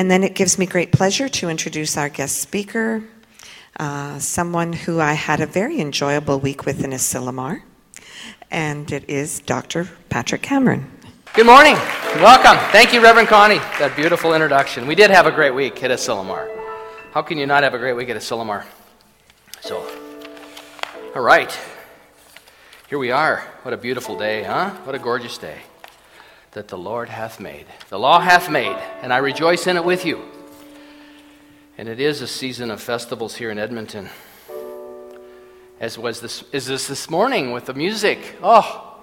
And then it gives me great pleasure to introduce our guest speaker, uh, someone who I had a very enjoyable week with in Asilomar, and it is Dr. Patrick Cameron. Good morning. Welcome. Thank you, Reverend Connie. That beautiful introduction. We did have a great week at Asilomar. How can you not have a great week at Asilomar? So, all right. Here we are. What a beautiful day, huh? What a gorgeous day that the Lord hath made. The law hath made, and I rejoice in it with you. And it is a season of festivals here in Edmonton. As was this is this this morning with the music. Oh,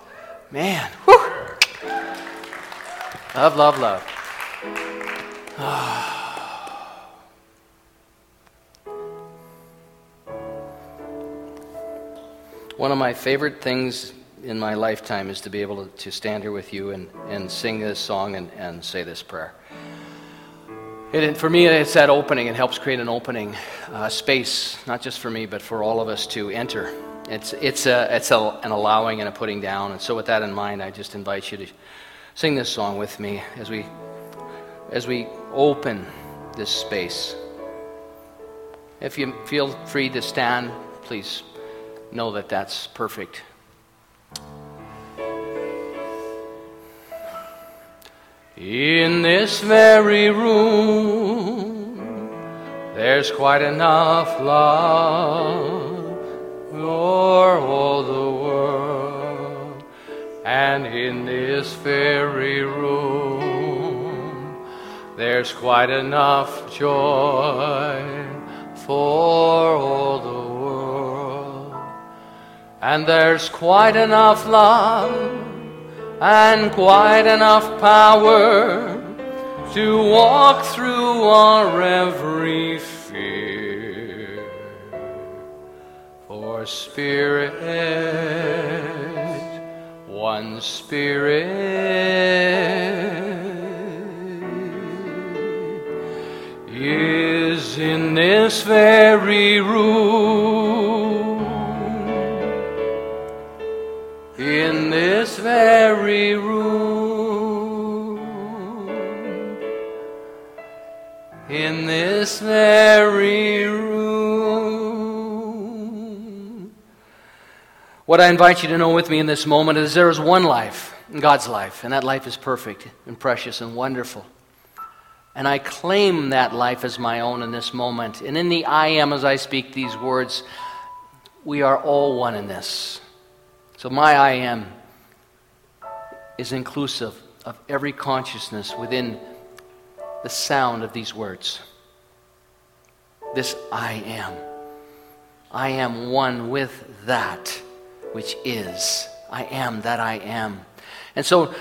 man. Whew. Love, love, love. Ah. One of my favorite things in my lifetime is to be able to, stand here with you and, and sing this song and, and say this prayer. It, for me, it's that opening. It helps create an opening uh, space, not just for me, but for all of us to enter. It's, it's, a, it's a, an allowing and a putting down. And so, with that in mind, I just invite you to sing this song with me as we, as we open this space. If you feel free to stand, please know that that's perfect. In this very room, there's quite enough love for all the world. And in this very room, there's quite enough joy for all the world. And there's quite enough love and quite enough power to walk through our every fear. For Spirit, one Spirit, is in this very room. In this very room, in this very room. What I invite you to know with me in this moment is there is one life, God's life, and that life is perfect and precious and wonderful. And I claim that life as my own in this moment. And in the I am, as I speak these words, we are all one in this. So my I am is inclusive of every consciousness within the sound of these words. This I am. I am one with that which is. I am that I am. And so,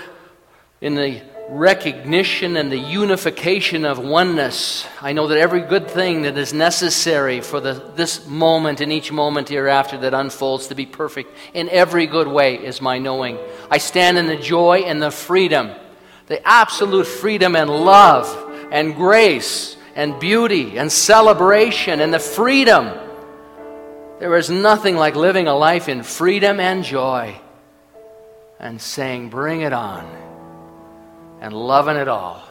in the recognition and the unification of oneness. I know that every good thing that is necessary for the, this moment and each moment hereafter that unfolds to be perfect in every good way is my knowing. I stand in the joy and the freedom, the absolute freedom and love and grace and beauty and celebration and the freedom. There is nothing like living a life in freedom and joy and saying, Bring it on and loving it all.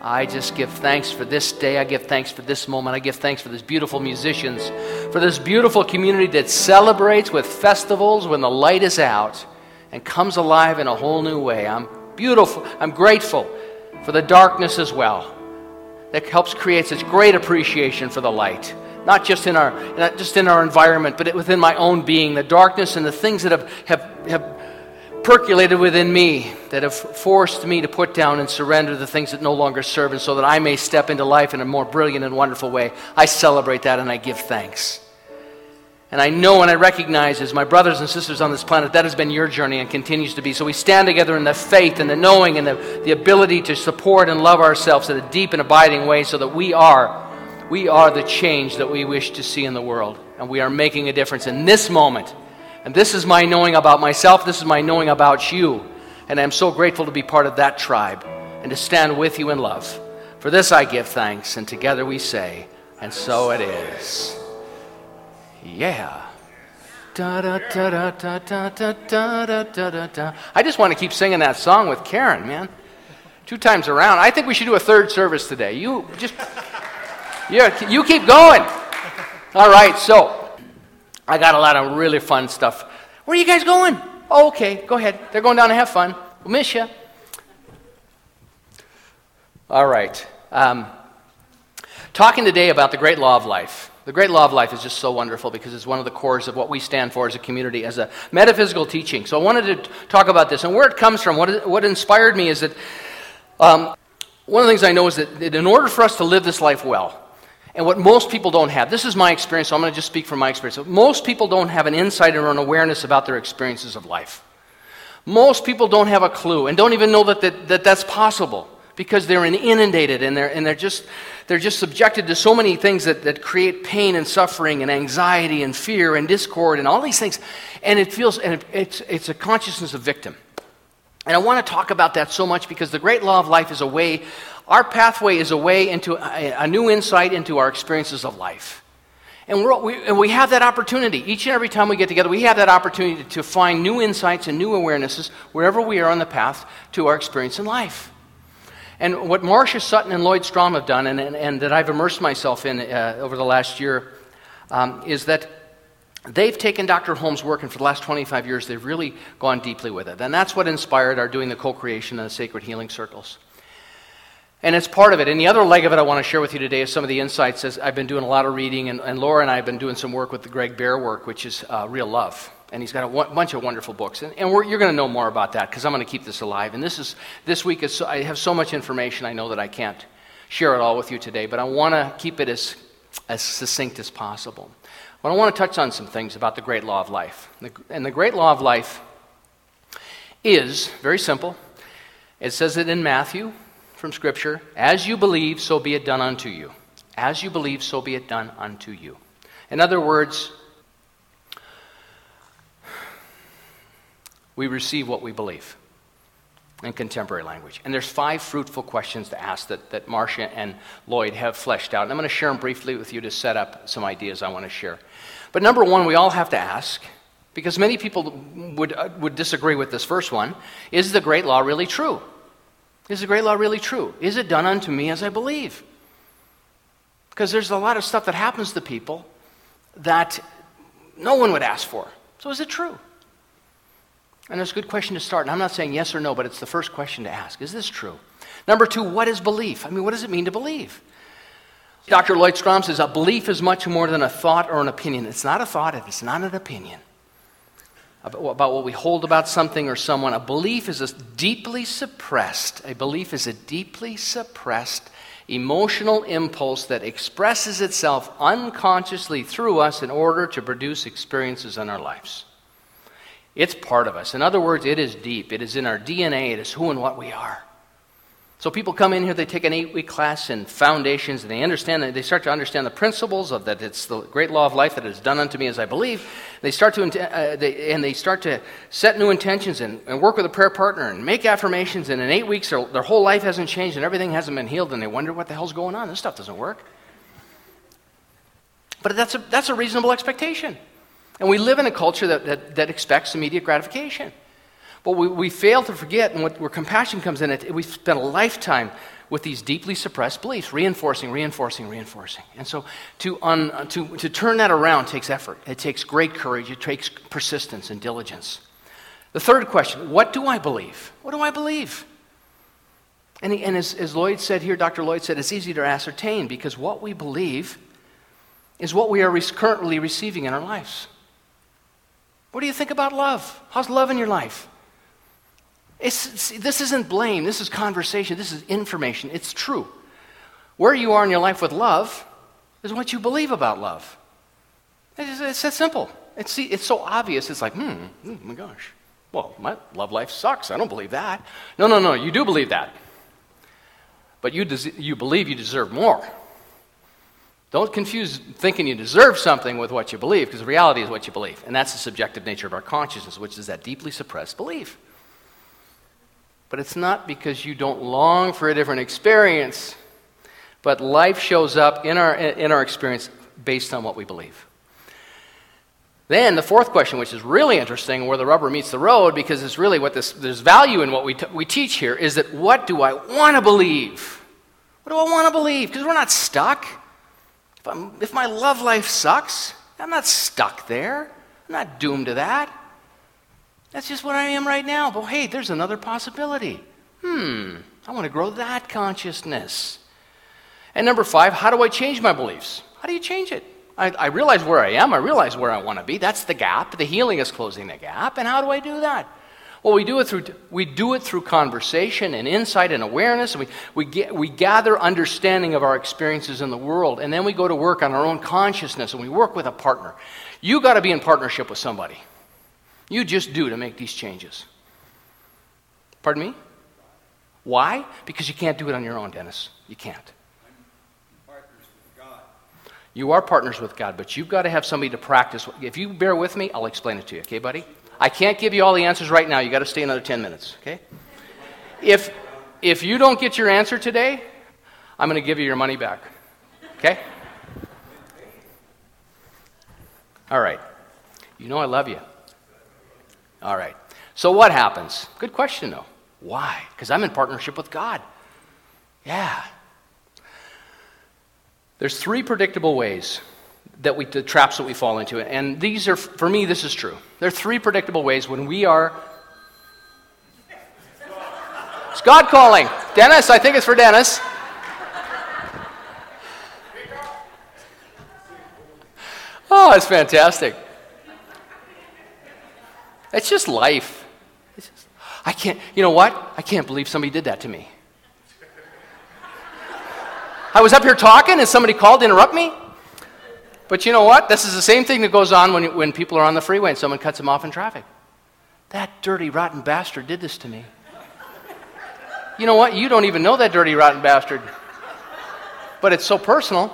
I just give thanks for this day. I give thanks for this moment. I give thanks for these beautiful musicians, for this beautiful community that celebrates with festivals when the light is out and comes alive in a whole new way. I'm beautiful. I'm grateful for the darkness as well. That helps create such great appreciation for the light. Not just in our, not just in our environment, but within my own being. The darkness and the things that have, have, have percolated within me that have forced me to put down and surrender the things that no longer serve, and so that I may step into life in a more brilliant and wonderful way. I celebrate that and I give thanks. And I know and I recognize as my brothers and sisters on this planet, that has been your journey and continues to be. So we stand together in the faith and the knowing and the, the ability to support and love ourselves in a deep and abiding way so that we are, we are the change that we wish to see in the world. And we are making a difference in this moment and this is my knowing about myself. This is my knowing about you. And I'm so grateful to be part of that tribe and to stand with you in love. For this I give thanks, and together we say, and so it is. Yeah. I just want to keep singing that song with Karen, man. Two times around. I think we should do a third service today. You just, yeah, you keep going. All right, so I got a lot of really fun stuff. Where are you guys going? Oh, okay, go ahead. They're going down to have fun. We'll miss you. All right. Um, talking today about the great law of life. The great law of life is just so wonderful because it's one of the cores of what we stand for as a community, as a metaphysical teaching. So I wanted to talk about this and where it comes from. What, what inspired me is that um, one of the things I know is that, that in order for us to live this life well, and what most people don't have, this is my experience, so I'm going to just speak from my experience. Most people don't have an insight or an awareness about their experiences of life. Most people don't have a clue and don't even know that, that, that that's possible because they're inundated and they're, and they're, just, they're just subjected to so many things that, that create pain and suffering and anxiety and fear and discord and all these things. And it feels, and it, it's, it's a consciousness of victim. And I want to talk about that so much because the great law of life is a way, our pathway is a way into a, a new insight into our experiences of life. And, we and we have that opportunity. Each and every time we get together, we have that opportunity to find new insights and new awarenesses wherever we are on the path to our experience in life. And what Marcia Sutton and Lloyd Strom have done, and, and, and that I've immersed myself in uh, over the last year, um, is that they've taken Dr. Holmes' work, and for the last 25 years, they've really gone deeply with it. And that's what inspired our doing the co creation of the sacred healing circles. And it's part of it. And the other leg of it I want to share with you today is some of the insights. As I've been doing a lot of reading, and, and Laura and I have been doing some work with the Greg Baer work, which is uh, Real Love and he's got a w- bunch of wonderful books. And, and you're going to know more about that because I'm going to keep this alive. And this is this week is so, I have so much information I know that I can't share it all with you today, but I want to keep it as as succinct as possible. But I want to touch on some things about the great law of life. And the great law of life is very simple. It says it in Matthew from Scripture As you believe, so be it done unto you. As you believe, so be it done unto you. In other words, we receive what we believe in contemporary language. And there's five fruitful questions to ask that, that Marcia and Lloyd have fleshed out. And I'm going to share them briefly with you to set up some ideas I want to share. But number one, we all have to ask, because many people would, would disagree with this first one is the great law really true? Is the great law really true? Is it done unto me as I believe? Because there's a lot of stuff that happens to people that no one would ask for. So is it true? And it's a good question to start. And I'm not saying yes or no, but it's the first question to ask. Is this true? Number two, what is belief? I mean, what does it mean to believe? Dr. Lloyd Strom says a belief is much more than a thought or an opinion. It's not a thought, it's not an opinion about what we hold about something or someone. A belief is a deeply suppressed, a belief is a deeply suppressed emotional impulse that expresses itself unconsciously through us in order to produce experiences in our lives. It's part of us. In other words, it is deep. It is in our DNA. It is who and what we are. So people come in here, they take an eight week class in foundations, and they understand that they start to understand the principles of that it's the great law of life that is done unto me as I believe. They start to, uh, they, and they start to set new intentions and, and, work with a prayer partner and make affirmations, and in eight weeks their, their whole life hasn't changed and everything hasn't been healed, and they wonder what the hell's going on. This stuff doesn't work. But that's a, that's a reasonable expectation. And we live in a culture that, that, that expects immediate gratification. But we, we fail to forget, and what, where compassion comes in, it, we spend a lifetime with these deeply suppressed beliefs, reinforcing, reinforcing, reinforcing. And so to, un, to, to turn that around takes effort. It takes great courage. It takes persistence and diligence. The third question what do I believe? What do I believe? And, and as, as Lloyd said here, Dr. Lloyd said, it's easy to ascertain because what we believe is what we are currently receiving in our lives. What do you think about love? How's love in your life? It's, this isn't blame. This is conversation. This is information. It's true. Where you are in your life with love is what you believe about love. It's, it's that simple. It's, it's so obvious. It's like, hmm, oh my gosh. Well, my love life sucks. I don't believe that. No, no, no. You do believe that. But you, des- you believe you deserve more. Don't confuse thinking you deserve something with what you believe, because reality is what you believe. And that's the subjective nature of our consciousness, which is that deeply suppressed belief. But it's not because you don't long for a different experience, but life shows up in our, in our experience based on what we believe. Then the fourth question, which is really interesting, where the rubber meets the road, because it's really what this, there's value in what we, t- we teach here, is that what do I want to believe? What do I want to believe? Because we're not stuck. If, if my love life sucks, I'm not stuck there. I'm not doomed to that. That's just what I am right now. But hey, there's another possibility. Hmm, I want to grow that consciousness. And number five, how do I change my beliefs? How do you change it? I, I realize where I am. I realize where I want to be. That's the gap. The healing is closing the gap. And how do I do that? Well, we do it through, we do it through conversation and insight and awareness. And we, we, get, we gather understanding of our experiences in the world. And then we go to work on our own consciousness and we work with a partner. You got to be in partnership with somebody. You just do to make these changes. Pardon me? Why? Because you can't do it on your own, Dennis. You can't. You are partners with God, but you've got to have somebody to practice. If you bear with me, I'll explain it to you, okay, buddy? I can't give you all the answers right now. You've got to stay another 10 minutes, okay? If, if you don't get your answer today, I'm going to give you your money back, okay? All right. You know I love you. All right. So what happens? Good question, though. Why? Because I'm in partnership with God. Yeah. There's three predictable ways that we, the traps that we fall into. And these are, for me, this is true. There are three predictable ways when we are. It's God calling. Dennis, I think it's for Dennis. Oh, it's fantastic. It's just life. It's just, I can't, you know what? I can't believe somebody did that to me. I was up here talking and somebody called to interrupt me. But you know what? This is the same thing that goes on when, when people are on the freeway and someone cuts them off in traffic. That dirty, rotten bastard did this to me. You know what? You don't even know that dirty, rotten bastard. But it's so personal.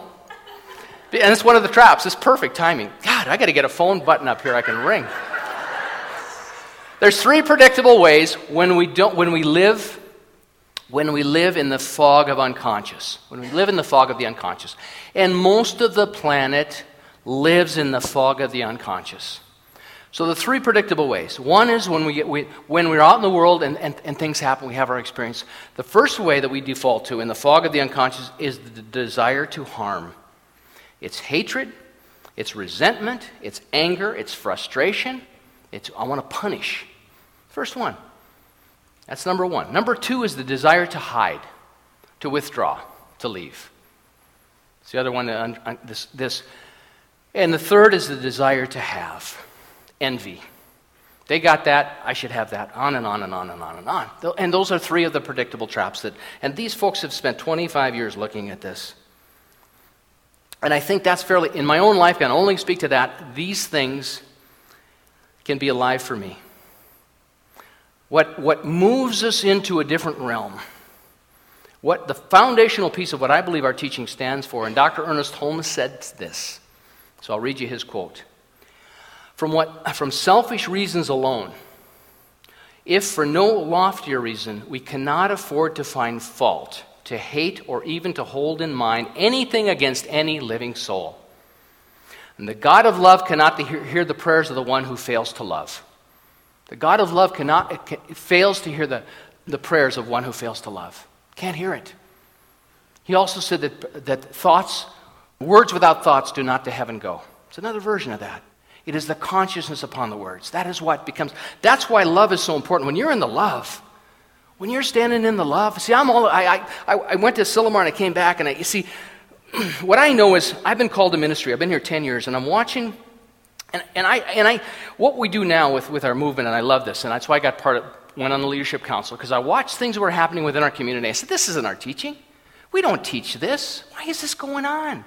And it's one of the traps. It's perfect timing. God, I got to get a phone button up here I can ring. There's three predictable ways when we, don't, when we live when we live in the fog of unconscious, when we live in the fog of the unconscious. And most of the planet lives in the fog of the unconscious. So, the three predictable ways. One is when, we get, we, when we're out in the world and, and, and things happen, we have our experience. The first way that we default to in the fog of the unconscious is the desire to harm. It's hatred, it's resentment, it's anger, it's frustration, it's I want to punish. First one. That's number one. Number two is the desire to hide, to withdraw, to leave. It's the other one, this, this. And the third is the desire to have, envy. They got that, I should have that, on and on and on and on and on. And those are three of the predictable traps that, and these folks have spent 25 years looking at this. And I think that's fairly, in my own life, I can only speak to that. These things can be alive for me what, what moves us into a different realm. What the foundational piece of what I believe our teaching stands for, and Dr. Ernest Holmes said this. So I'll read you his quote. From, what, from selfish reasons alone, if for no loftier reason, we cannot afford to find fault, to hate, or even to hold in mind anything against any living soul. And the God of love cannot hear the prayers of the one who fails to love. The God of love cannot, fails to hear the, the prayers of one who fails to love. Can't hear it. He also said that, that thoughts, words without thoughts do not to heaven go. It's another version of that. It is the consciousness upon the words. That is what becomes, that's why love is so important. When you're in the love, when you're standing in the love, see, I'm all, I, I, I went to Silmar and I came back and I, you see, what I know is I've been called to ministry. I've been here 10 years and I'm watching and, and, I, and I, what we do now with, with our movement, and I love this, and that's why I got part of, went on the leadership council, because I watched things that were happening within our community. I said, this isn't our teaching. We don't teach this. Why is this going on?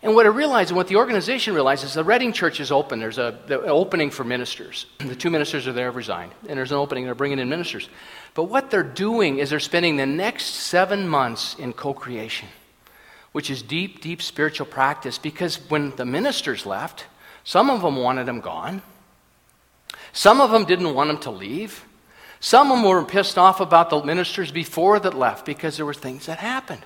And what I realized, and what the organization realized, is the Reading Church is open. There's a the opening for ministers. The two ministers are there have resigned, and there's an opening. They're bringing in ministers. But what they're doing is they're spending the next seven months in co-creation, which is deep, deep spiritual practice. Because when the ministers left, some of them wanted him gone. Some of them didn't want him to leave. Some of them were pissed off about the ministers before that left because there were things that happened.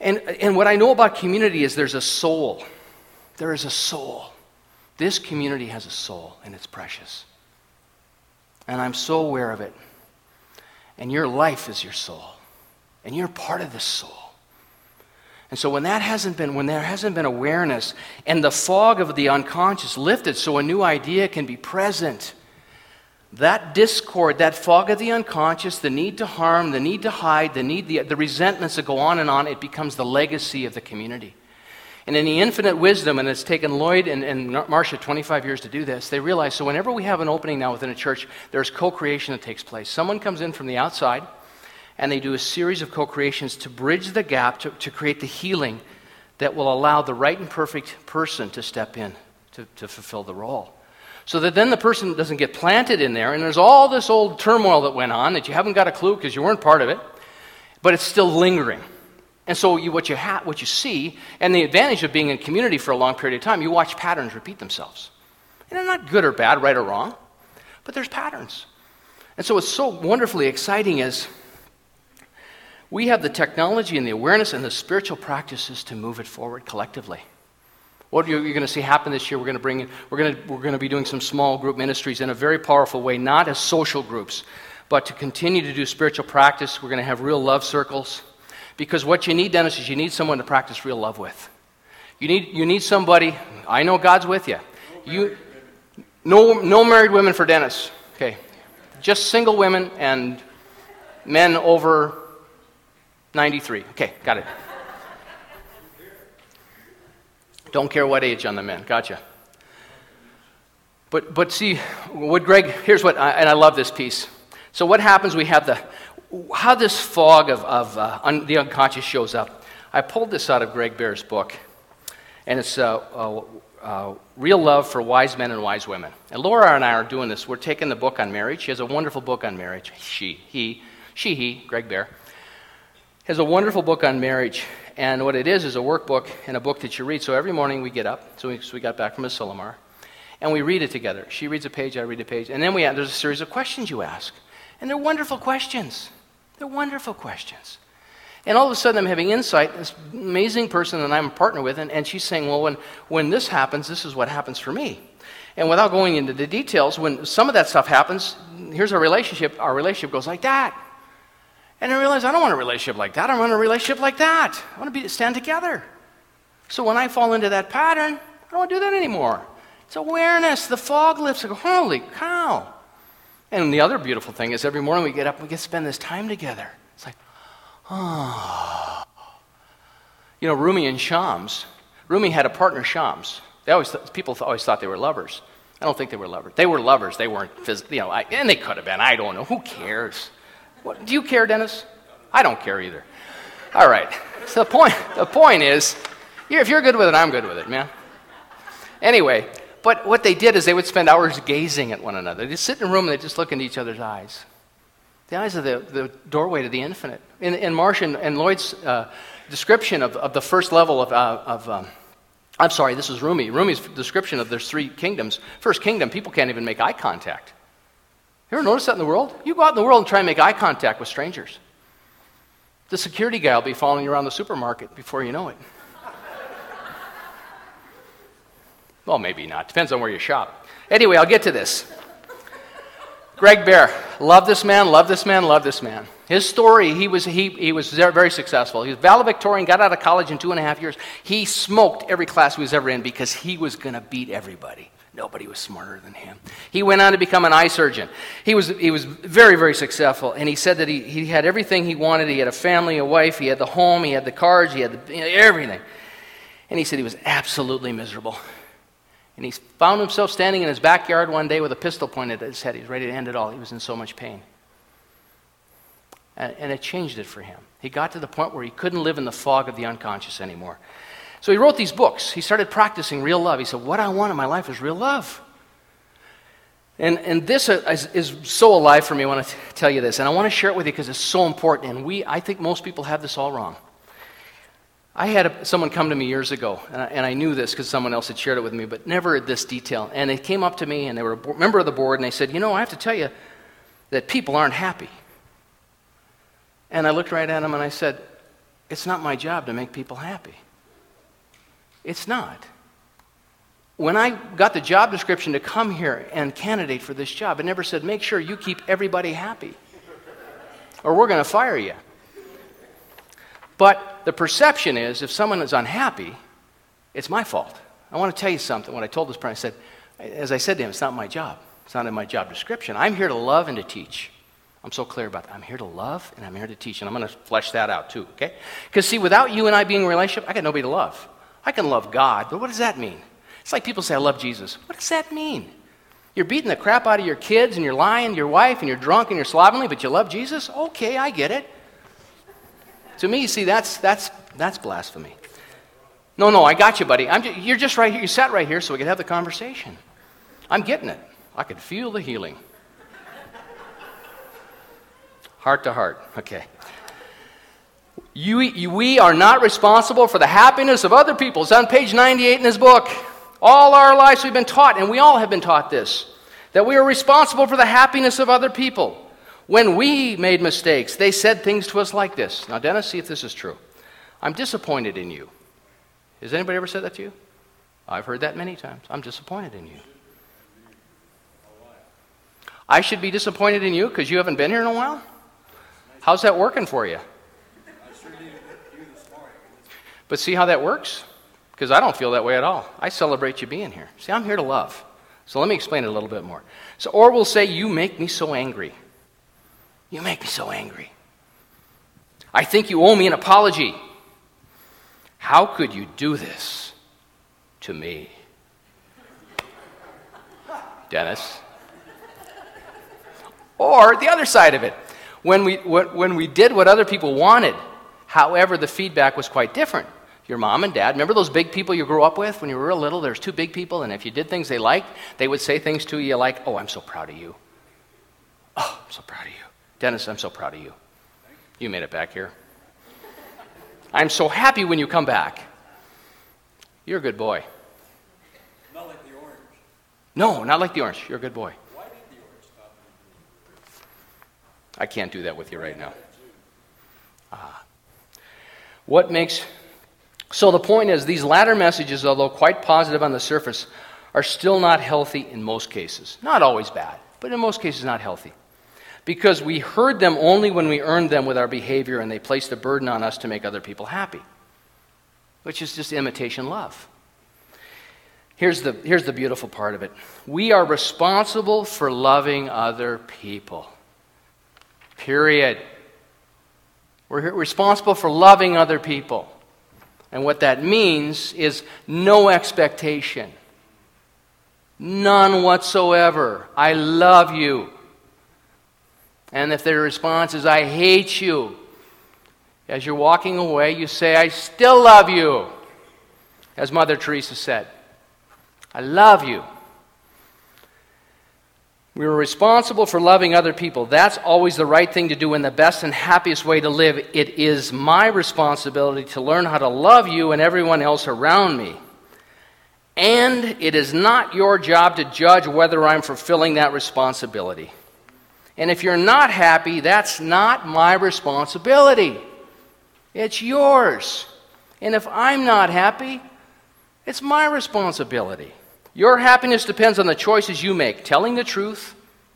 And, and what I know about community is there's a soul. There is a soul. This community has a soul, and it's precious. And I'm so aware of it. And your life is your soul. And you're part of this soul. And so when that hasn't been, when there hasn't been awareness and the fog of the unconscious lifted so a new idea can be present, that discord, that fog of the unconscious, the need to harm, the need to hide, the need, the, the resentments that go on and on, it becomes the legacy of the community. And in the infinite wisdom, and it's taken Lloyd and, and Marcia 25 years to do this, they realize so whenever we have an opening now within a church, there's co creation that takes place. Someone comes in from the outside, and they do a series of co creations to bridge the gap, to, to create the healing that will allow the right and perfect person to step in to, to fulfill the role. So that then the person doesn't get planted in there, and there's all this old turmoil that went on that you haven't got a clue because you weren't part of it, but it's still lingering. And so you, what, you ha- what you see, and the advantage of being in community for a long period of time, you watch patterns repeat themselves. And they're not good or bad, right or wrong, but there's patterns. And so what's so wonderfully exciting is we have the technology and the awareness and the spiritual practices to move it forward collectively. What you're, going to see happen this year, we're going to bring in, we're going to, we're going to be doing some small group ministries in a very powerful way, not as social groups, but to continue to do spiritual practice. We're going to have real love circles. Because what you need, Dennis, is you need someone to practice real love with. You need, you need somebody, I know God's with you. you no, no married women for Dennis. Okay. Just single women and men over 93. Okay, got it. Don't care what age on the men. Gotcha. But, but see, what Greg, here's what, and I love this piece. So, what happens? We have the, how this fog of, of uh, un, the unconscious shows up. I pulled this out of Greg Baer's book, and it's uh, uh, uh, Real Love for Wise Men and Wise Women. And Laura and I are doing this. We're taking the book on marriage. She has a wonderful book on marriage. She, he, she, he, Greg Baer, has a wonderful book on marriage. And what it is is a workbook and a book that you read. So every morning we get up. So we, so we got back from Asilomar, and we read it together. She reads a page, I read a page, and then we there's a series of questions you ask, and they're wonderful questions. They're wonderful questions. And all of a sudden, I'm having insight. This amazing person that I'm a partner with, and, and she's saying, Well, when, when this happens, this is what happens for me. And without going into the details, when some of that stuff happens, here's our relationship. Our relationship goes like that. And I realize I don't want a relationship like that. I want a relationship like that. I want to be, stand together. So when I fall into that pattern, I don't want to do that anymore. It's awareness. The fog lifts. I go, Holy cow. And the other beautiful thing is every morning we get up and we get to spend this time together. It's like, oh. You know, Rumi and Shams, Rumi had a partner, Shams. They always th- people always thought they were lovers. I don't think they were lovers. They were lovers. They weren't, phys- you know, I, and they could have been. I don't know. Who cares? What, do you care, Dennis? I don't care either. All right. So the point, the point is, if you're good with it, I'm good with it, man. Anyway, but what they did is they would spend hours gazing at one another. They'd sit in a room and they'd just look into each other's eyes. The eyes are the, the doorway to the infinite. In, in Marcia and Lloyd's uh, description of, of the first level of, uh, of um, I'm sorry, this is Rumi. Rumi's description of there's three kingdoms. First kingdom, people can't even make eye contact. You ever notice that in the world? You go out in the world and try and make eye contact with strangers. The security guy will be following you around the supermarket before you know it. Well, maybe not. Depends on where you shop. Anyway, I'll get to this. Greg Baer, love this man, love this man, love this man. His story, he was, he, he was very successful. He was valedictorian, got out of college in two and a half years. He smoked every class he was ever in because he was going to beat everybody. Nobody was smarter than him. He went on to become an eye surgeon. He was, he was very, very successful. And he said that he, he had everything he wanted. He had a family, a wife, he had the home, he had the cars, he had the, you know, everything. And he said he was absolutely miserable. And he found himself standing in his backyard one day with a pistol pointed at his head. He was ready to end it all. He was in so much pain. And, and it changed it for him. He got to the point where he couldn't live in the fog of the unconscious anymore. So he wrote these books. He started practicing real love. He said, What I want in my life is real love. And, and this is, is so alive for me. I want to tell you this. And I want to share it with you because it's so important. And we, I think most people have this all wrong. I had a, someone come to me years ago, and I, and I knew this because someone else had shared it with me, but never this detail. And they came up to me, and they were a member of the board, and they said, You know, I have to tell you that people aren't happy. And I looked right at them and I said, It's not my job to make people happy. It's not. when I got the job description to come here and candidate for this job, it never said, make sure you keep everybody happy or we're going to fire you. But the perception is if someone is unhappy, it's my fault. I want to tell you something. When I told this person, I said, as I said to him, it's not my job. It's not in my job description. I'm here to love and to teach. I'm so clear about that. I'm here to love and I'm here to teach. And I'm going to flesh that out too, okay? Because, see, without you and I being in a relationship, I got nobody to love. I can love God, but what does that mean? It's like people say, I love Jesus. What does that mean? You're beating the crap out of your kids and you're lying to your wife and you're drunk and you're slovenly, but you love Jesus? Okay, I get it. To me, see, that's, that's, that's blasphemy. No, no, I got you, buddy. I'm just, you're just right here. You sat right here so we could have the conversation. I'm getting it. I could feel the healing. heart to heart. Okay. You, you, we are not responsible for the happiness of other people. It's on page 98 in his book. All our lives we've been taught, and we all have been taught this, that we are responsible for the happiness of other people. When we made mistakes, they said things to us like this. Now, Dennis, see if this is true. I'm disappointed in you. Has anybody ever said that to you? I've heard that many times. I'm disappointed in you. I should be disappointed in you because you haven't been here in a while? How's that working for you? But see how that works? because I don't feel that way at all. I celebrate you being here. See, I'm here to love. So let me explain it a little bit more. So, or we'll say, You make me so angry. You make me so angry. I think you owe me an apology. How could you do this to me? Dennis. Or the other side of it, when we, when we did what other people wanted, however, the feedback was quite different your mom and dad. Remember those big people you grew up with when you were real little? There's two big people, and if you did things they liked, they would say things to you like, Oh, I'm so proud of you. Oh, I'm so proud of you. Dennis, I'm so proud of you. You made it back here. I'm so happy when you come back. You're a good boy. Not like the orange. No, not like the orange. You're a good boy. Why did the orange stop? I can't do that with you right now. Ah. What makes so the point is, these latter messages, although quite positive on the surface, are still not healthy in most cases. Not always bad, but in most cases not healthy. Because we heard them only when we earned them with our behavior and they placed a burden on us to make other people happy, which is just imitation love. Here's the, here's the beautiful part of it we are responsible for loving other people. Period. We're responsible for loving other people. And what that means is no expectation. None whatsoever. I love you. And if their response is, I hate you, as you're walking away, you say, I still love you. As Mother Teresa said, I love you. We are responsible for loving other people. That's always the right thing to do and the best and happiest way to live. It is my responsibility to learn how to love you and everyone else around me. And it is not your job to judge whether I'm fulfilling that responsibility. And if you're not happy, that's not my responsibility. It's yours. And if I'm not happy, it's my responsibility. Your happiness depends on the choices you make. Telling the truth,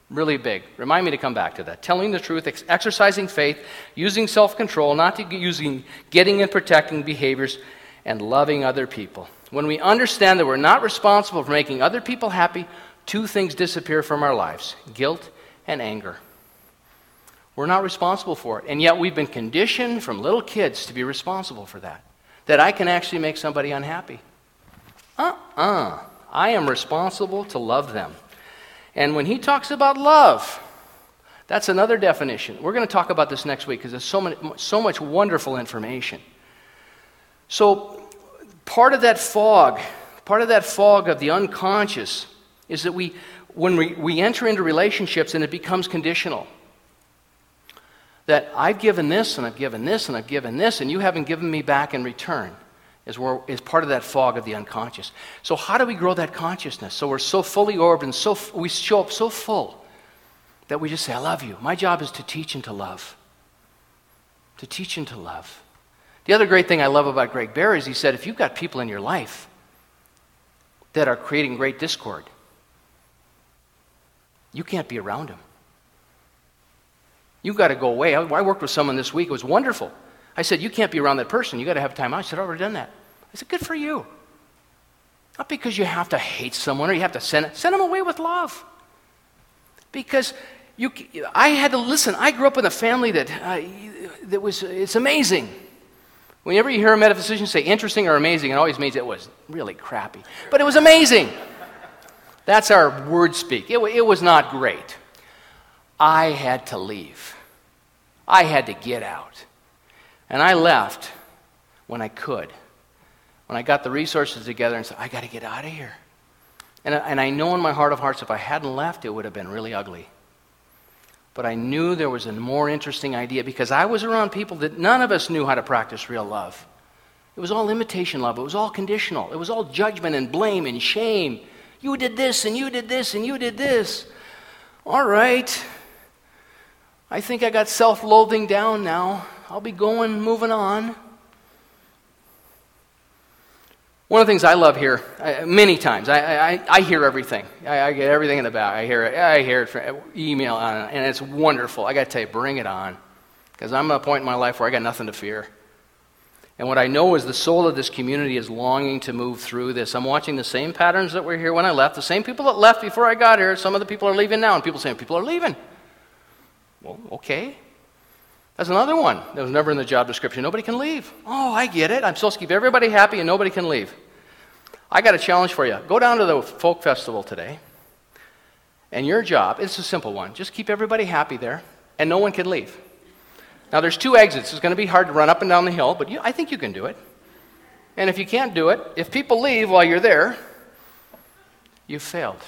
really big. Remind me to come back to that. Telling the truth, ex- exercising faith, using self control, not to, using getting and protecting behaviors, and loving other people. When we understand that we're not responsible for making other people happy, two things disappear from our lives guilt and anger. We're not responsible for it. And yet we've been conditioned from little kids to be responsible for that. That I can actually make somebody unhappy. Uh uh-uh. uh I am responsible to love them. And when he talks about love, that's another definition. We're going to talk about this next week because there's so, many, so much wonderful information. So, part of that fog, part of that fog of the unconscious is that we, when we, we enter into relationships and it becomes conditional, that I've given this and I've given this and I've given this and you haven't given me back in return is, where, is part of that fog of the unconscious. So, how do we grow that consciousness? So, we're so fully orbed and so, we show up so full that we just say, I love you. My job is to teach and to love. To teach and to love. The other great thing I love about Greg Barry is he said, if you've got people in your life that are creating great discord. You can't be around them. You've got to go away. I, I worked with someone this week. It was wonderful. I said, You can't be around that person. You've got to have time out. She said, I've already done that. I said, Good for you. Not because you have to hate someone or you have to send, send them away with love. Because you, I had to listen. I grew up in a family that, uh, that was, it's amazing. Whenever you hear a metaphysician say interesting or amazing, it always means it was really crappy. But it was amazing. That's our word speak. It, it was not great. I had to leave. I had to get out. And I left when I could. When I got the resources together and said, I got to get out of here. And, and I know in my heart of hearts, if I hadn't left, it would have been really ugly. But I knew there was a more interesting idea because I was around people that none of us knew how to practice real love. It was all imitation love. It was all conditional. It was all judgment and blame and shame. You did this and you did this and you did this. All right. I think I got self loathing down now. I'll be going, moving on. One of the things I love here, I, many times, I, I, I hear everything. I, I, get everything in the back. I hear it. I hear it from email, and it's wonderful. I got to tell you, bring it on, because I'm at a point in my life where I got nothing to fear. And what I know is the soul of this community is longing to move through this. I'm watching the same patterns that were here when I left, the same people that left before I got here. Some of the people are leaving now, and people saying people are leaving. Well, okay. That's another one that was never in the job description. Nobody can leave. Oh, I get it. I'm supposed to keep everybody happy and nobody can leave. I got a challenge for you. Go down to the folk festival today, and your job, it's a simple one. Just keep everybody happy there, and no one can leave. Now, there's two exits. It's going to be hard to run up and down the hill, but you, I think you can do it. And if you can't do it, if people leave while you're there, you've failed.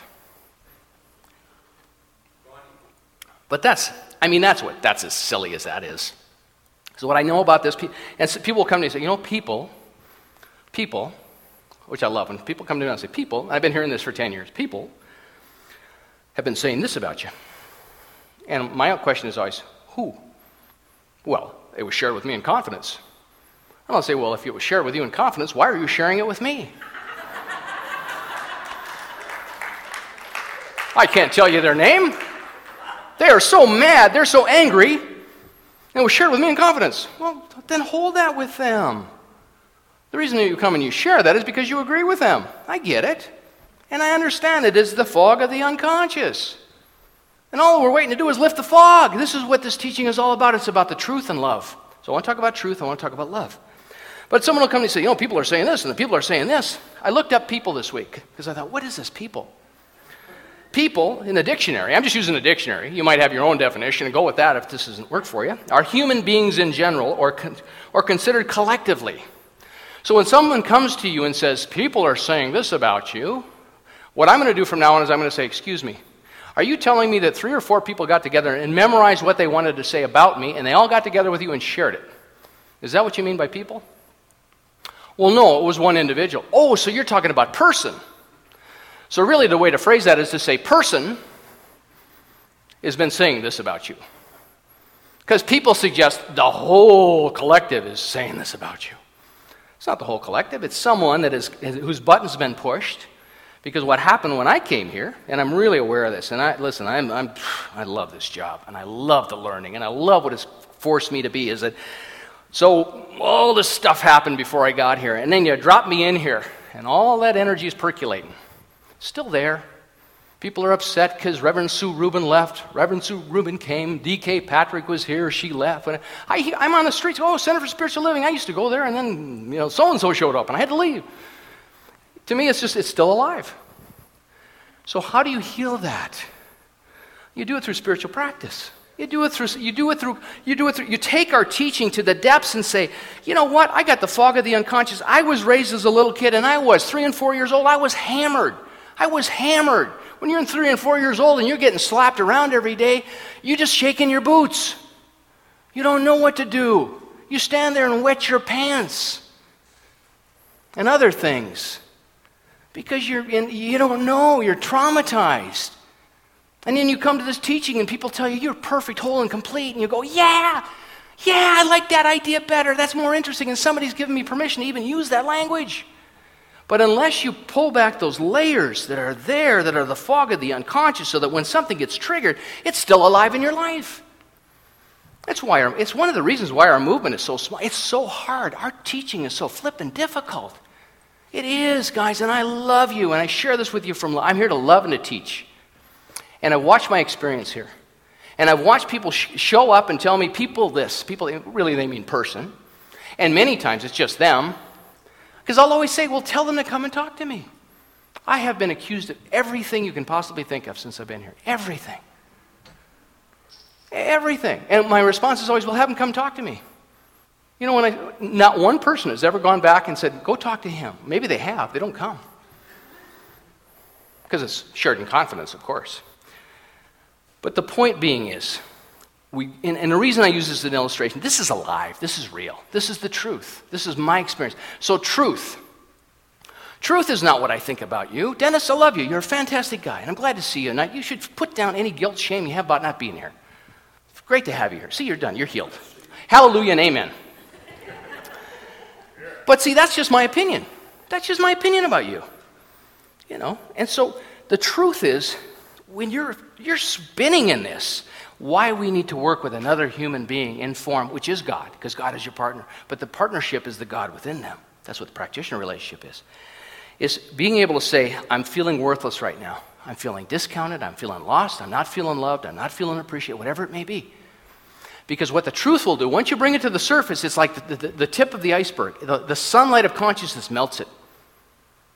But that's I mean, that's what, that's as silly as that is. So what I know about this, and so people come to me and say, you know, people, people, which I love when people come to me and say, people, I've been hearing this for 10 years, people have been saying this about you. And my question is always, who? Well, it was shared with me in confidence. And I'll say, well, if it was shared with you in confidence, why are you sharing it with me? I can't tell you their name. They are so mad, they're so angry, and it was shared with me in confidence. Well, then hold that with them. The reason that you come and you share that is because you agree with them. I get it. And I understand it is the fog of the unconscious. And all we're waiting to do is lift the fog. This is what this teaching is all about. It's about the truth and love. So I want to talk about truth, I want to talk about love. But someone will come and say, you know, people are saying this and the people are saying this. I looked up people this week because I thought, what is this people? People in the dictionary, I'm just using a dictionary, you might have your own definition and go with that if this doesn't work for you, are human beings in general or, con- or considered collectively. So when someone comes to you and says, People are saying this about you, what I'm going to do from now on is I'm going to say, Excuse me. Are you telling me that three or four people got together and memorized what they wanted to say about me and they all got together with you and shared it? Is that what you mean by people? Well, no, it was one individual. Oh, so you're talking about person. So, really, the way to phrase that is to say, person has been saying this about you. Because people suggest the whole collective is saying this about you. It's not the whole collective, it's someone that is, whose button's been pushed. Because what happened when I came here, and I'm really aware of this, and I listen, I'm, I'm, I love this job, and I love the learning, and I love what it's forced me to be, is that so all this stuff happened before I got here, and then you drop me in here, and all that energy is percolating. Still there. People are upset because Reverend Sue Rubin left. Reverend Sue Rubin came. D.K. Patrick was here. She left. I, am on the streets. Oh, Center for Spiritual Living. I used to go there, and then you know so and so showed up, and I had to leave. To me, it's just it's still alive. So how do you heal that? You do it through spiritual practice. You do it through you do it through you do it through you take our teaching to the depths and say, you know what? I got the fog of the unconscious. I was raised as a little kid, and I was three and four years old. I was hammered. I was hammered. When you're in three and four years old and you're getting slapped around every day, you're just shaking your boots. You don't know what to do. You stand there and wet your pants and other things because you're in, you don't know. You're traumatized. And then you come to this teaching and people tell you you're perfect, whole, and complete, and you go, yeah, yeah, I like that idea better. That's more interesting. And somebody's given me permission to even use that language. But unless you pull back those layers that are there, that are the fog of the unconscious, so that when something gets triggered, it's still alive in your life. That's why our, it's one of the reasons why our movement is so small. It's so hard. Our teaching is so flippin' difficult. It is, guys, and I love you, and I share this with you from. I'm here to love and to teach. And I've watched my experience here. And I've watched people sh- show up and tell me, people this, people, really they mean person. And many times it's just them. Because I'll always say, well, tell them to come and talk to me. I have been accused of everything you can possibly think of since I've been here. Everything. Everything. And my response is always, well, have them come talk to me. You know, when I, not one person has ever gone back and said, go talk to him. Maybe they have, they don't come. Because it's shared in confidence, of course. But the point being is, we, and, and, the reason I use this as an illustration, this is alive, this is real, this is the truth, this is my experience. So, truth. Truth is not what I think about you. Dennis, I love you. You're a fantastic guy, and I'm glad to see you. And you should put down any guilt, shame you have about not being here. It's great to have you here. See, you're done. You're healed. Hallelujah and amen. But see, that's just my opinion. That's just my opinion about you. You know? And so the truth is, when you're, you're spinning in this, why we need to work with another human being in form, which is God, because God is your partner. But the partnership is the God within them. That's what the practitioner relationship is. Is being able to say, I'm feeling worthless right now. I'm feeling discounted. I'm feeling lost. I'm not feeling loved. I'm not feeling appreciated, whatever it may be. Because what the truth will do, once you bring it to the surface, it's like the, the, the tip of the iceberg. The, the, sunlight of consciousness melts it.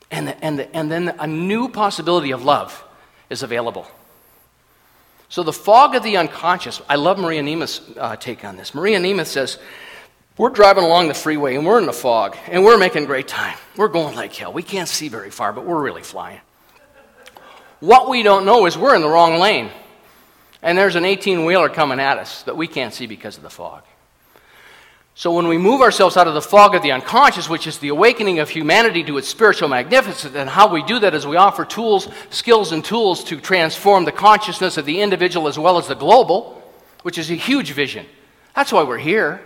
And, the, and, and then a new possibility of love is available. So the fog of the unconscious, I love Maria Nemeth's uh, take on this. Maria Nemeth says, we're driving along the freeway and we're in the fog and we're making great time. We're going like hell. We can't see very far, but we're really flying. What we don't know is we're in the wrong lane and there's an 18 wheeler coming at us that we can't see because of the fog. So, when we move ourselves out of the fog of the unconscious, which is the awakening of humanity to its spiritual magnificence, and how we do that is we offer tools, skills, and tools to transform the consciousness of the individual as well as the global, which is a huge vision. That's why we're here,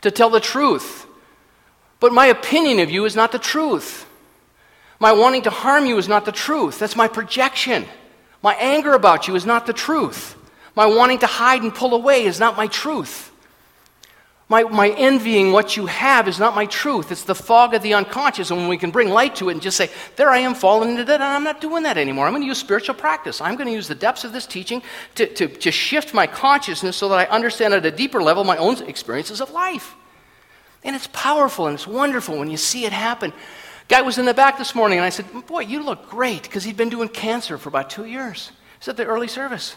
to tell the truth. But my opinion of you is not the truth. My wanting to harm you is not the truth. That's my projection. My anger about you is not the truth. My wanting to hide and pull away is not my truth. My, my envying what you have is not my truth. It's the fog of the unconscious. And when we can bring light to it and just say, There I am falling into that, and I'm not doing that anymore. I'm going to use spiritual practice. I'm going to use the depths of this teaching to, to, to shift my consciousness so that I understand at a deeper level my own experiences of life. And it's powerful and it's wonderful when you see it happen. Guy was in the back this morning, and I said, Boy, you look great, because he'd been doing cancer for about two years. He's at the early service.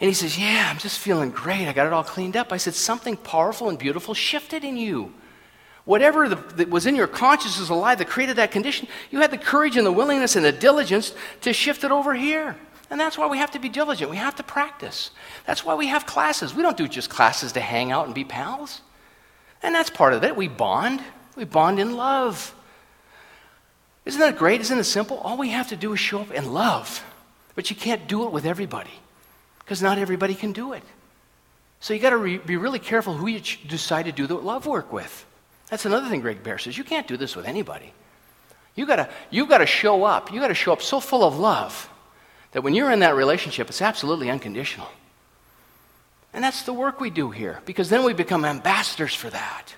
And he says, Yeah, I'm just feeling great. I got it all cleaned up. I said, Something powerful and beautiful shifted in you. Whatever the, that was in your consciousness alive that created that condition, you had the courage and the willingness and the diligence to shift it over here. And that's why we have to be diligent. We have to practice. That's why we have classes. We don't do just classes to hang out and be pals. And that's part of it. We bond. We bond in love. Isn't that great? Isn't it simple? All we have to do is show up and love. But you can't do it with everybody because not everybody can do it. So you got to re- be really careful who you ch- decide to do the love work with. That's another thing Greg Baer says. You can't do this with anybody. You gotta, you've gotta show up. You gotta show up so full of love that when you're in that relationship, it's absolutely unconditional. And that's the work we do here because then we become ambassadors for that.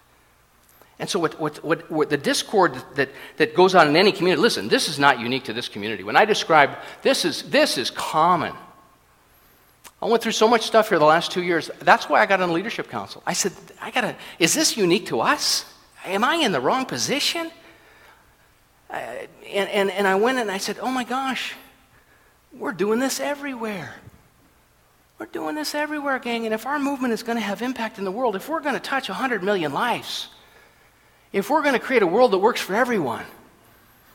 And so, what, what, what, what, the discord that, that goes on in any community, listen, this is not unique to this community. When I describe this is, this is common. I went through so much stuff here the last two years. That's why I got on leadership council. I said, I gotta, is this unique to us? Am I in the wrong position? I, and, and, and I went and I said, oh my gosh, we're doing this everywhere. We're doing this everywhere, gang. And if our movement is going to have impact in the world, if we're going to touch 100 million lives, if we're going to create a world that works for everyone,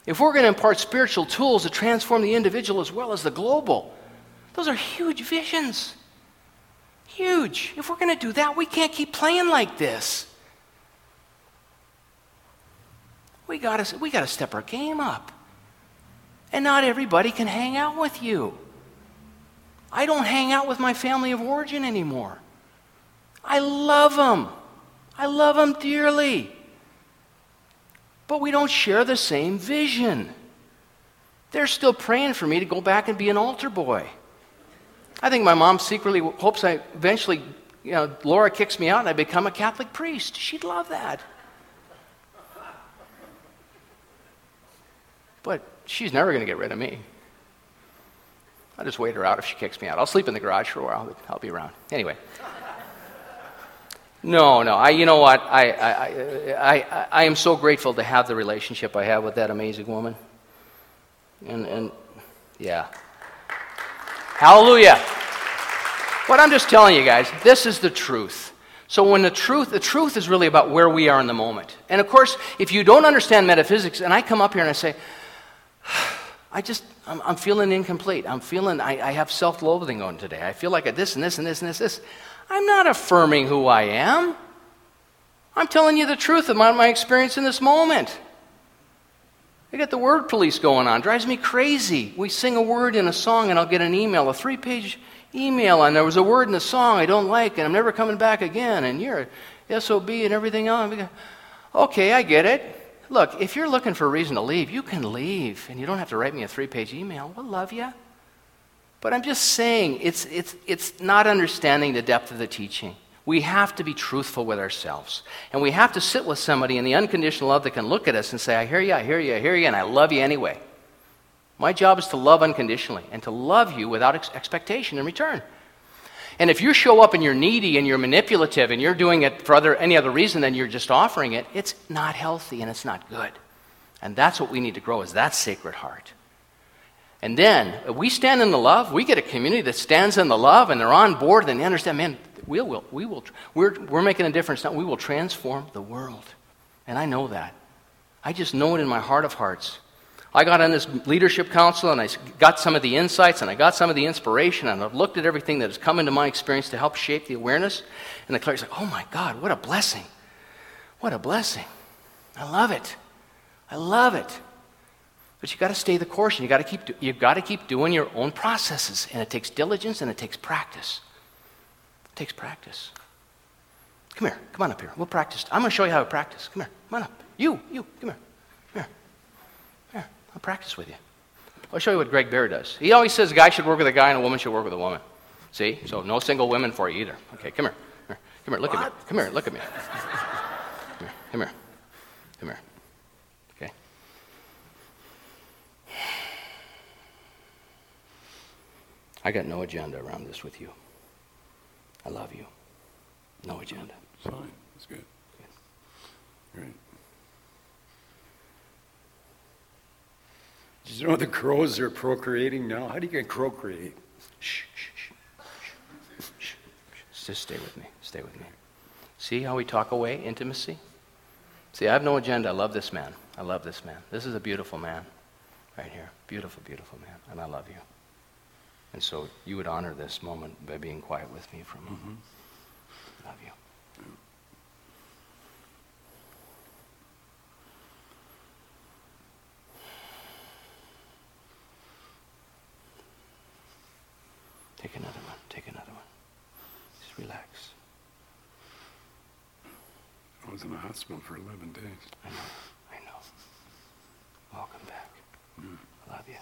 if we're going to impart spiritual tools to transform the individual as well as the global, those are huge visions. Huge. If we're going to do that, we can't keep playing like this. We got to we got to step our game up. And not everybody can hang out with you. I don't hang out with my family of origin anymore. I love them. I love them dearly. but we don't share the same vision. They're still praying for me to go back and be an altar boy. I think my mom secretly hopes I eventually, you know, Laura kicks me out and I become a Catholic priest. She'd love that. But she's never going to get rid of me. I'll just wait her out if she kicks me out. I'll sleep in the garage for a while, but I'll be around. Anyway. No, no. I, you know what? I, I, I, I, am so grateful to have the relationship I have with that amazing woman. And, and yeah. Hallelujah. But I'm just telling you guys, this is the truth. So when the truth, the truth is really about where we are in the moment. And of course, if you don't understand metaphysics, and I come up here and I say, I just, I'm, I'm feeling incomplete. I'm feeling, I, I have self loathing on today. I feel like a this and this and this and this, this. I'm not affirming who I am. I'm telling you the truth about my experience in this moment. I got the word police going on. Drives me crazy. We sing a word in a song, and I'll get an email, a three page email, and there was a word in the song I don't like, and I'm never coming back again, and you're SOB and everything else. Okay, I get it. Look, if you're looking for a reason to leave, you can leave, and you don't have to write me a three page email. We'll love you. But I'm just saying, it's, it's, it's not understanding the depth of the teaching. We have to be truthful with ourselves. And we have to sit with somebody in the unconditional love that can look at us and say, I hear you, I hear you, I hear you, and I love you anyway. My job is to love unconditionally and to love you without ex- expectation in return. And if you show up and you're needy and you're manipulative and you're doing it for other, any other reason than you're just offering it, it's not healthy and it's not good. And that's what we need to grow is that sacred heart. And then we stand in the love. We get a community that stands in the love and they're on board and they understand, man, we will, we will, we're, we're making a difference now. We will transform the world. And I know that. I just know it in my heart of hearts. I got on this leadership council and I got some of the insights and I got some of the inspiration and I've looked at everything that has come into my experience to help shape the awareness. And the cleric's like, oh my God, what a blessing. What a blessing. I love it. I love it. But you got to stay the course, and you got to keep you got to keep doing your own processes, and it takes diligence and it takes practice. It takes practice. Come here, come on up here. We'll practice. I'm going to show you how to practice. Come here, come on up. You, you, come here, come here, come here. I'll practice with you. I'll show you what Greg Baer does. He always says a guy should work with a guy and a woman should work with a woman. See? So no single women for you either. Okay, come here. Come here. Come here. Look what? at me. Come here. Look at me. Come here. Come here. Come here. Okay. I got no agenda around this with you. I love you. No agenda. Fine. That's good. good. Great. Did you know the crows are procreating now? How do you get procreate? Shh, shh, shh, shh. Just stay with me. Stay with me. See how we talk away intimacy? See, I have no agenda. I love this man. I love this man. This is a beautiful man right here. Beautiful, beautiful man. And I love you. And so you would honor this moment by being quiet with me for a moment. Mm-hmm. Love you. Take another one. Take another one. Just relax. I was in the hospital for 11 days. I know. I know. Welcome back. Mm. I love you.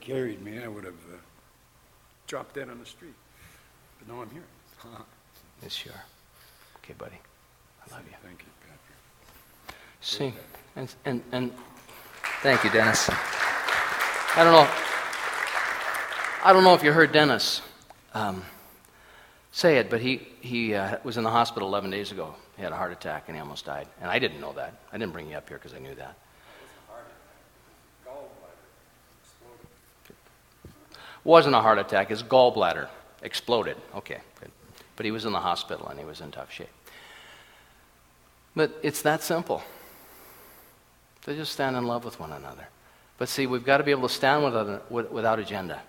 Carried me, I would have uh, dropped dead on the street. But now I'm here. yes, you are. Okay, buddy. I love you. Thank you, Patrick. Sing. And, and, and thank you, Dennis. I don't know. I don't know if you heard Dennis um, say it, but he, he uh, was in the hospital 11 days ago. He had a heart attack and he almost died. And I didn't know that. I didn't bring you up here because I knew that. Wasn't a heart attack, his gallbladder exploded. Okay, good. But he was in the hospital and he was in tough shape. But it's that simple. They just stand in love with one another. But see, we've got to be able to stand without, without agenda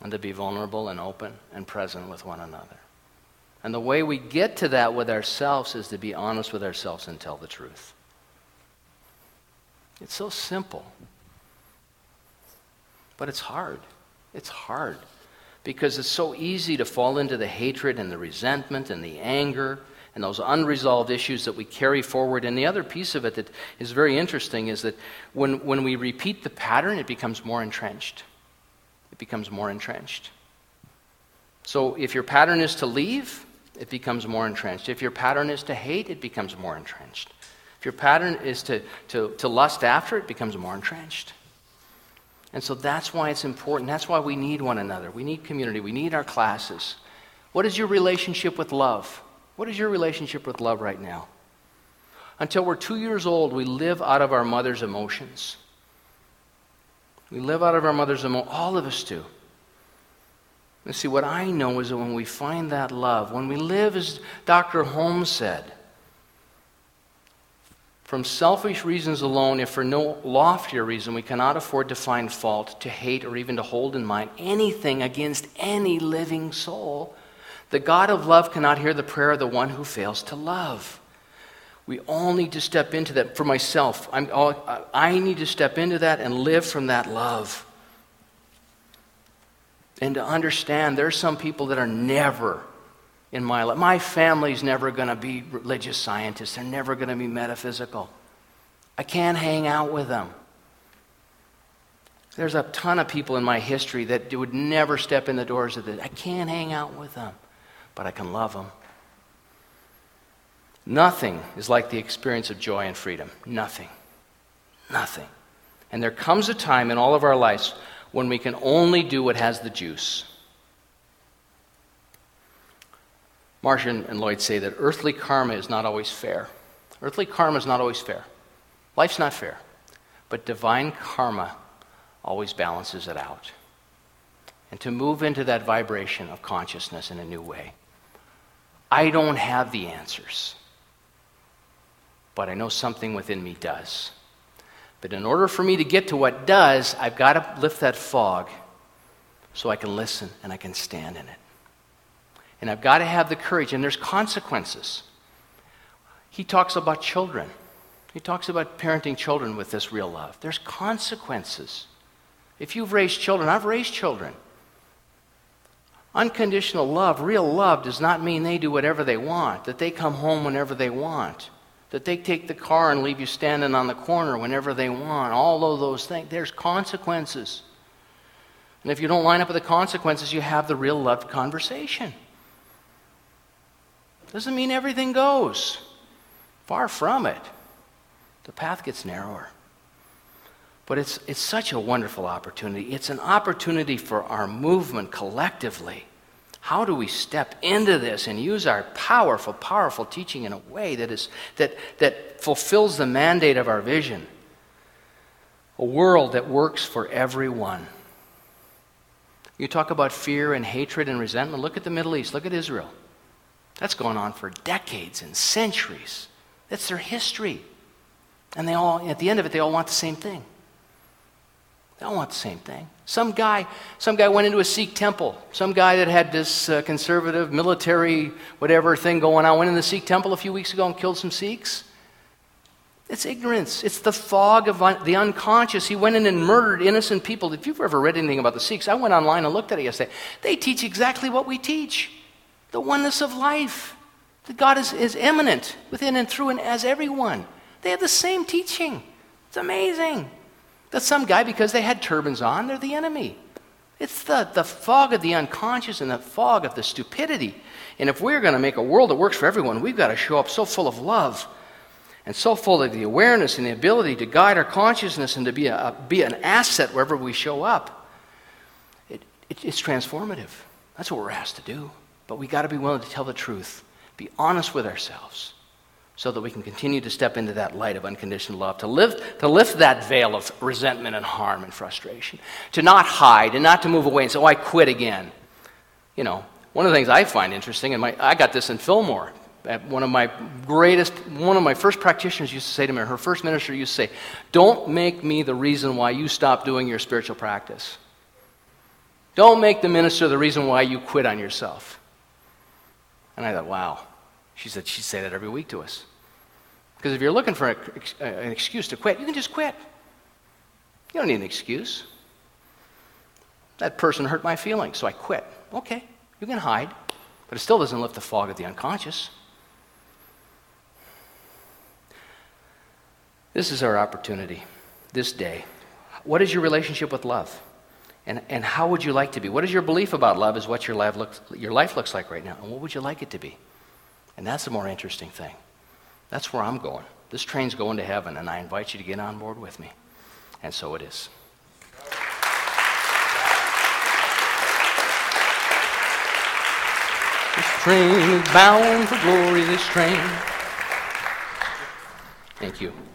and to be vulnerable and open and present with one another. And the way we get to that with ourselves is to be honest with ourselves and tell the truth. It's so simple, but it's hard. It's hard because it's so easy to fall into the hatred and the resentment and the anger and those unresolved issues that we carry forward. And the other piece of it that is very interesting is that when, when we repeat the pattern, it becomes more entrenched. It becomes more entrenched. So if your pattern is to leave, it becomes more entrenched. If your pattern is to hate, it becomes more entrenched. If your pattern is to, to, to lust after, it becomes more entrenched. And so that's why it's important. That's why we need one another. We need community. We need our classes. What is your relationship with love? What is your relationship with love right now? Until we're two years old, we live out of our mother's emotions. We live out of our mother's emotions. All of us do. And see, what I know is that when we find that love, when we live, as Dr. Holmes said, from selfish reasons alone, if for no loftier reason, we cannot afford to find fault, to hate, or even to hold in mind anything against any living soul, the God of love cannot hear the prayer of the one who fails to love. We all need to step into that. For myself, I'm, I need to step into that and live from that love. And to understand there are some people that are never in my life. My family's never going to be religious scientists, they're never going to be metaphysical. I can't hang out with them. There's a ton of people in my history that would never step in the doors of this. I can't hang out with them, but I can love them. Nothing is like the experience of joy and freedom. Nothing. Nothing. And there comes a time in all of our lives when we can only do what has the juice. Marshall and Lloyd say that earthly karma is not always fair. Earthly karma is not always fair. Life's not fair. But divine karma always balances it out. And to move into that vibration of consciousness in a new way. I don't have the answers, but I know something within me does. But in order for me to get to what does, I've got to lift that fog so I can listen and I can stand in it. And I've got to have the courage, and there's consequences. He talks about children. He talks about parenting children with this real love. There's consequences. If you've raised children, I've raised children. Unconditional love, real love, does not mean they do whatever they want, that they come home whenever they want, that they take the car and leave you standing on the corner whenever they want. All of those things, there's consequences. And if you don't line up with the consequences, you have the real love conversation. Doesn't mean everything goes. Far from it. The path gets narrower. But it's, it's such a wonderful opportunity. It's an opportunity for our movement collectively. How do we step into this and use our powerful, powerful teaching in a way that, is, that, that fulfills the mandate of our vision? A world that works for everyone. You talk about fear and hatred and resentment. Look at the Middle East, look at Israel. That's gone on for decades and centuries. That's their history. And they all, at the end of it, they all want the same thing. They all want the same thing. Some guy, some guy went into a Sikh temple. Some guy that had this uh, conservative military whatever thing going on went in the Sikh temple a few weeks ago and killed some Sikhs. It's ignorance. It's the fog of un- the unconscious. He went in and murdered innocent people. If you've ever read anything about the Sikhs, I went online and looked at it yesterday. They teach exactly what we teach the oneness of life. That God is, is immanent within and through and as everyone. They have the same teaching. It's amazing. That some guy, because they had turbans on, they're the enemy. It's the, the fog of the unconscious and the fog of the stupidity. And if we're going to make a world that works for everyone, we've got to show up so full of love and so full of the awareness and the ability to guide our consciousness and to be, a, be an asset wherever we show up. It, it, it's transformative. That's what we're asked to do. But we got to be willing to tell the truth, be honest with ourselves, so that we can continue to step into that light of unconditional love, to, live, to lift that veil of resentment and harm and frustration, to not hide and not to move away and say, oh, I quit again. You know, one of the things I find interesting, and my, I got this in Fillmore. One of my greatest, one of my first practitioners used to say to me, her first minister used to say, Don't make me the reason why you stop doing your spiritual practice. Don't make the minister the reason why you quit on yourself. And I thought, wow. She said she'd say that every week to us. Because if you're looking for a, an excuse to quit, you can just quit. You don't need an excuse. That person hurt my feelings, so I quit. Okay, you can hide, but it still doesn't lift the fog of the unconscious. This is our opportunity this day. What is your relationship with love? And, and how would you like to be? What is your belief about love is what your life, looks, your life looks like right now. And what would you like it to be? And that's the more interesting thing. That's where I'm going. This train's going to heaven, and I invite you to get on board with me. And so it is. This train is bound for glory, this train. Thank you.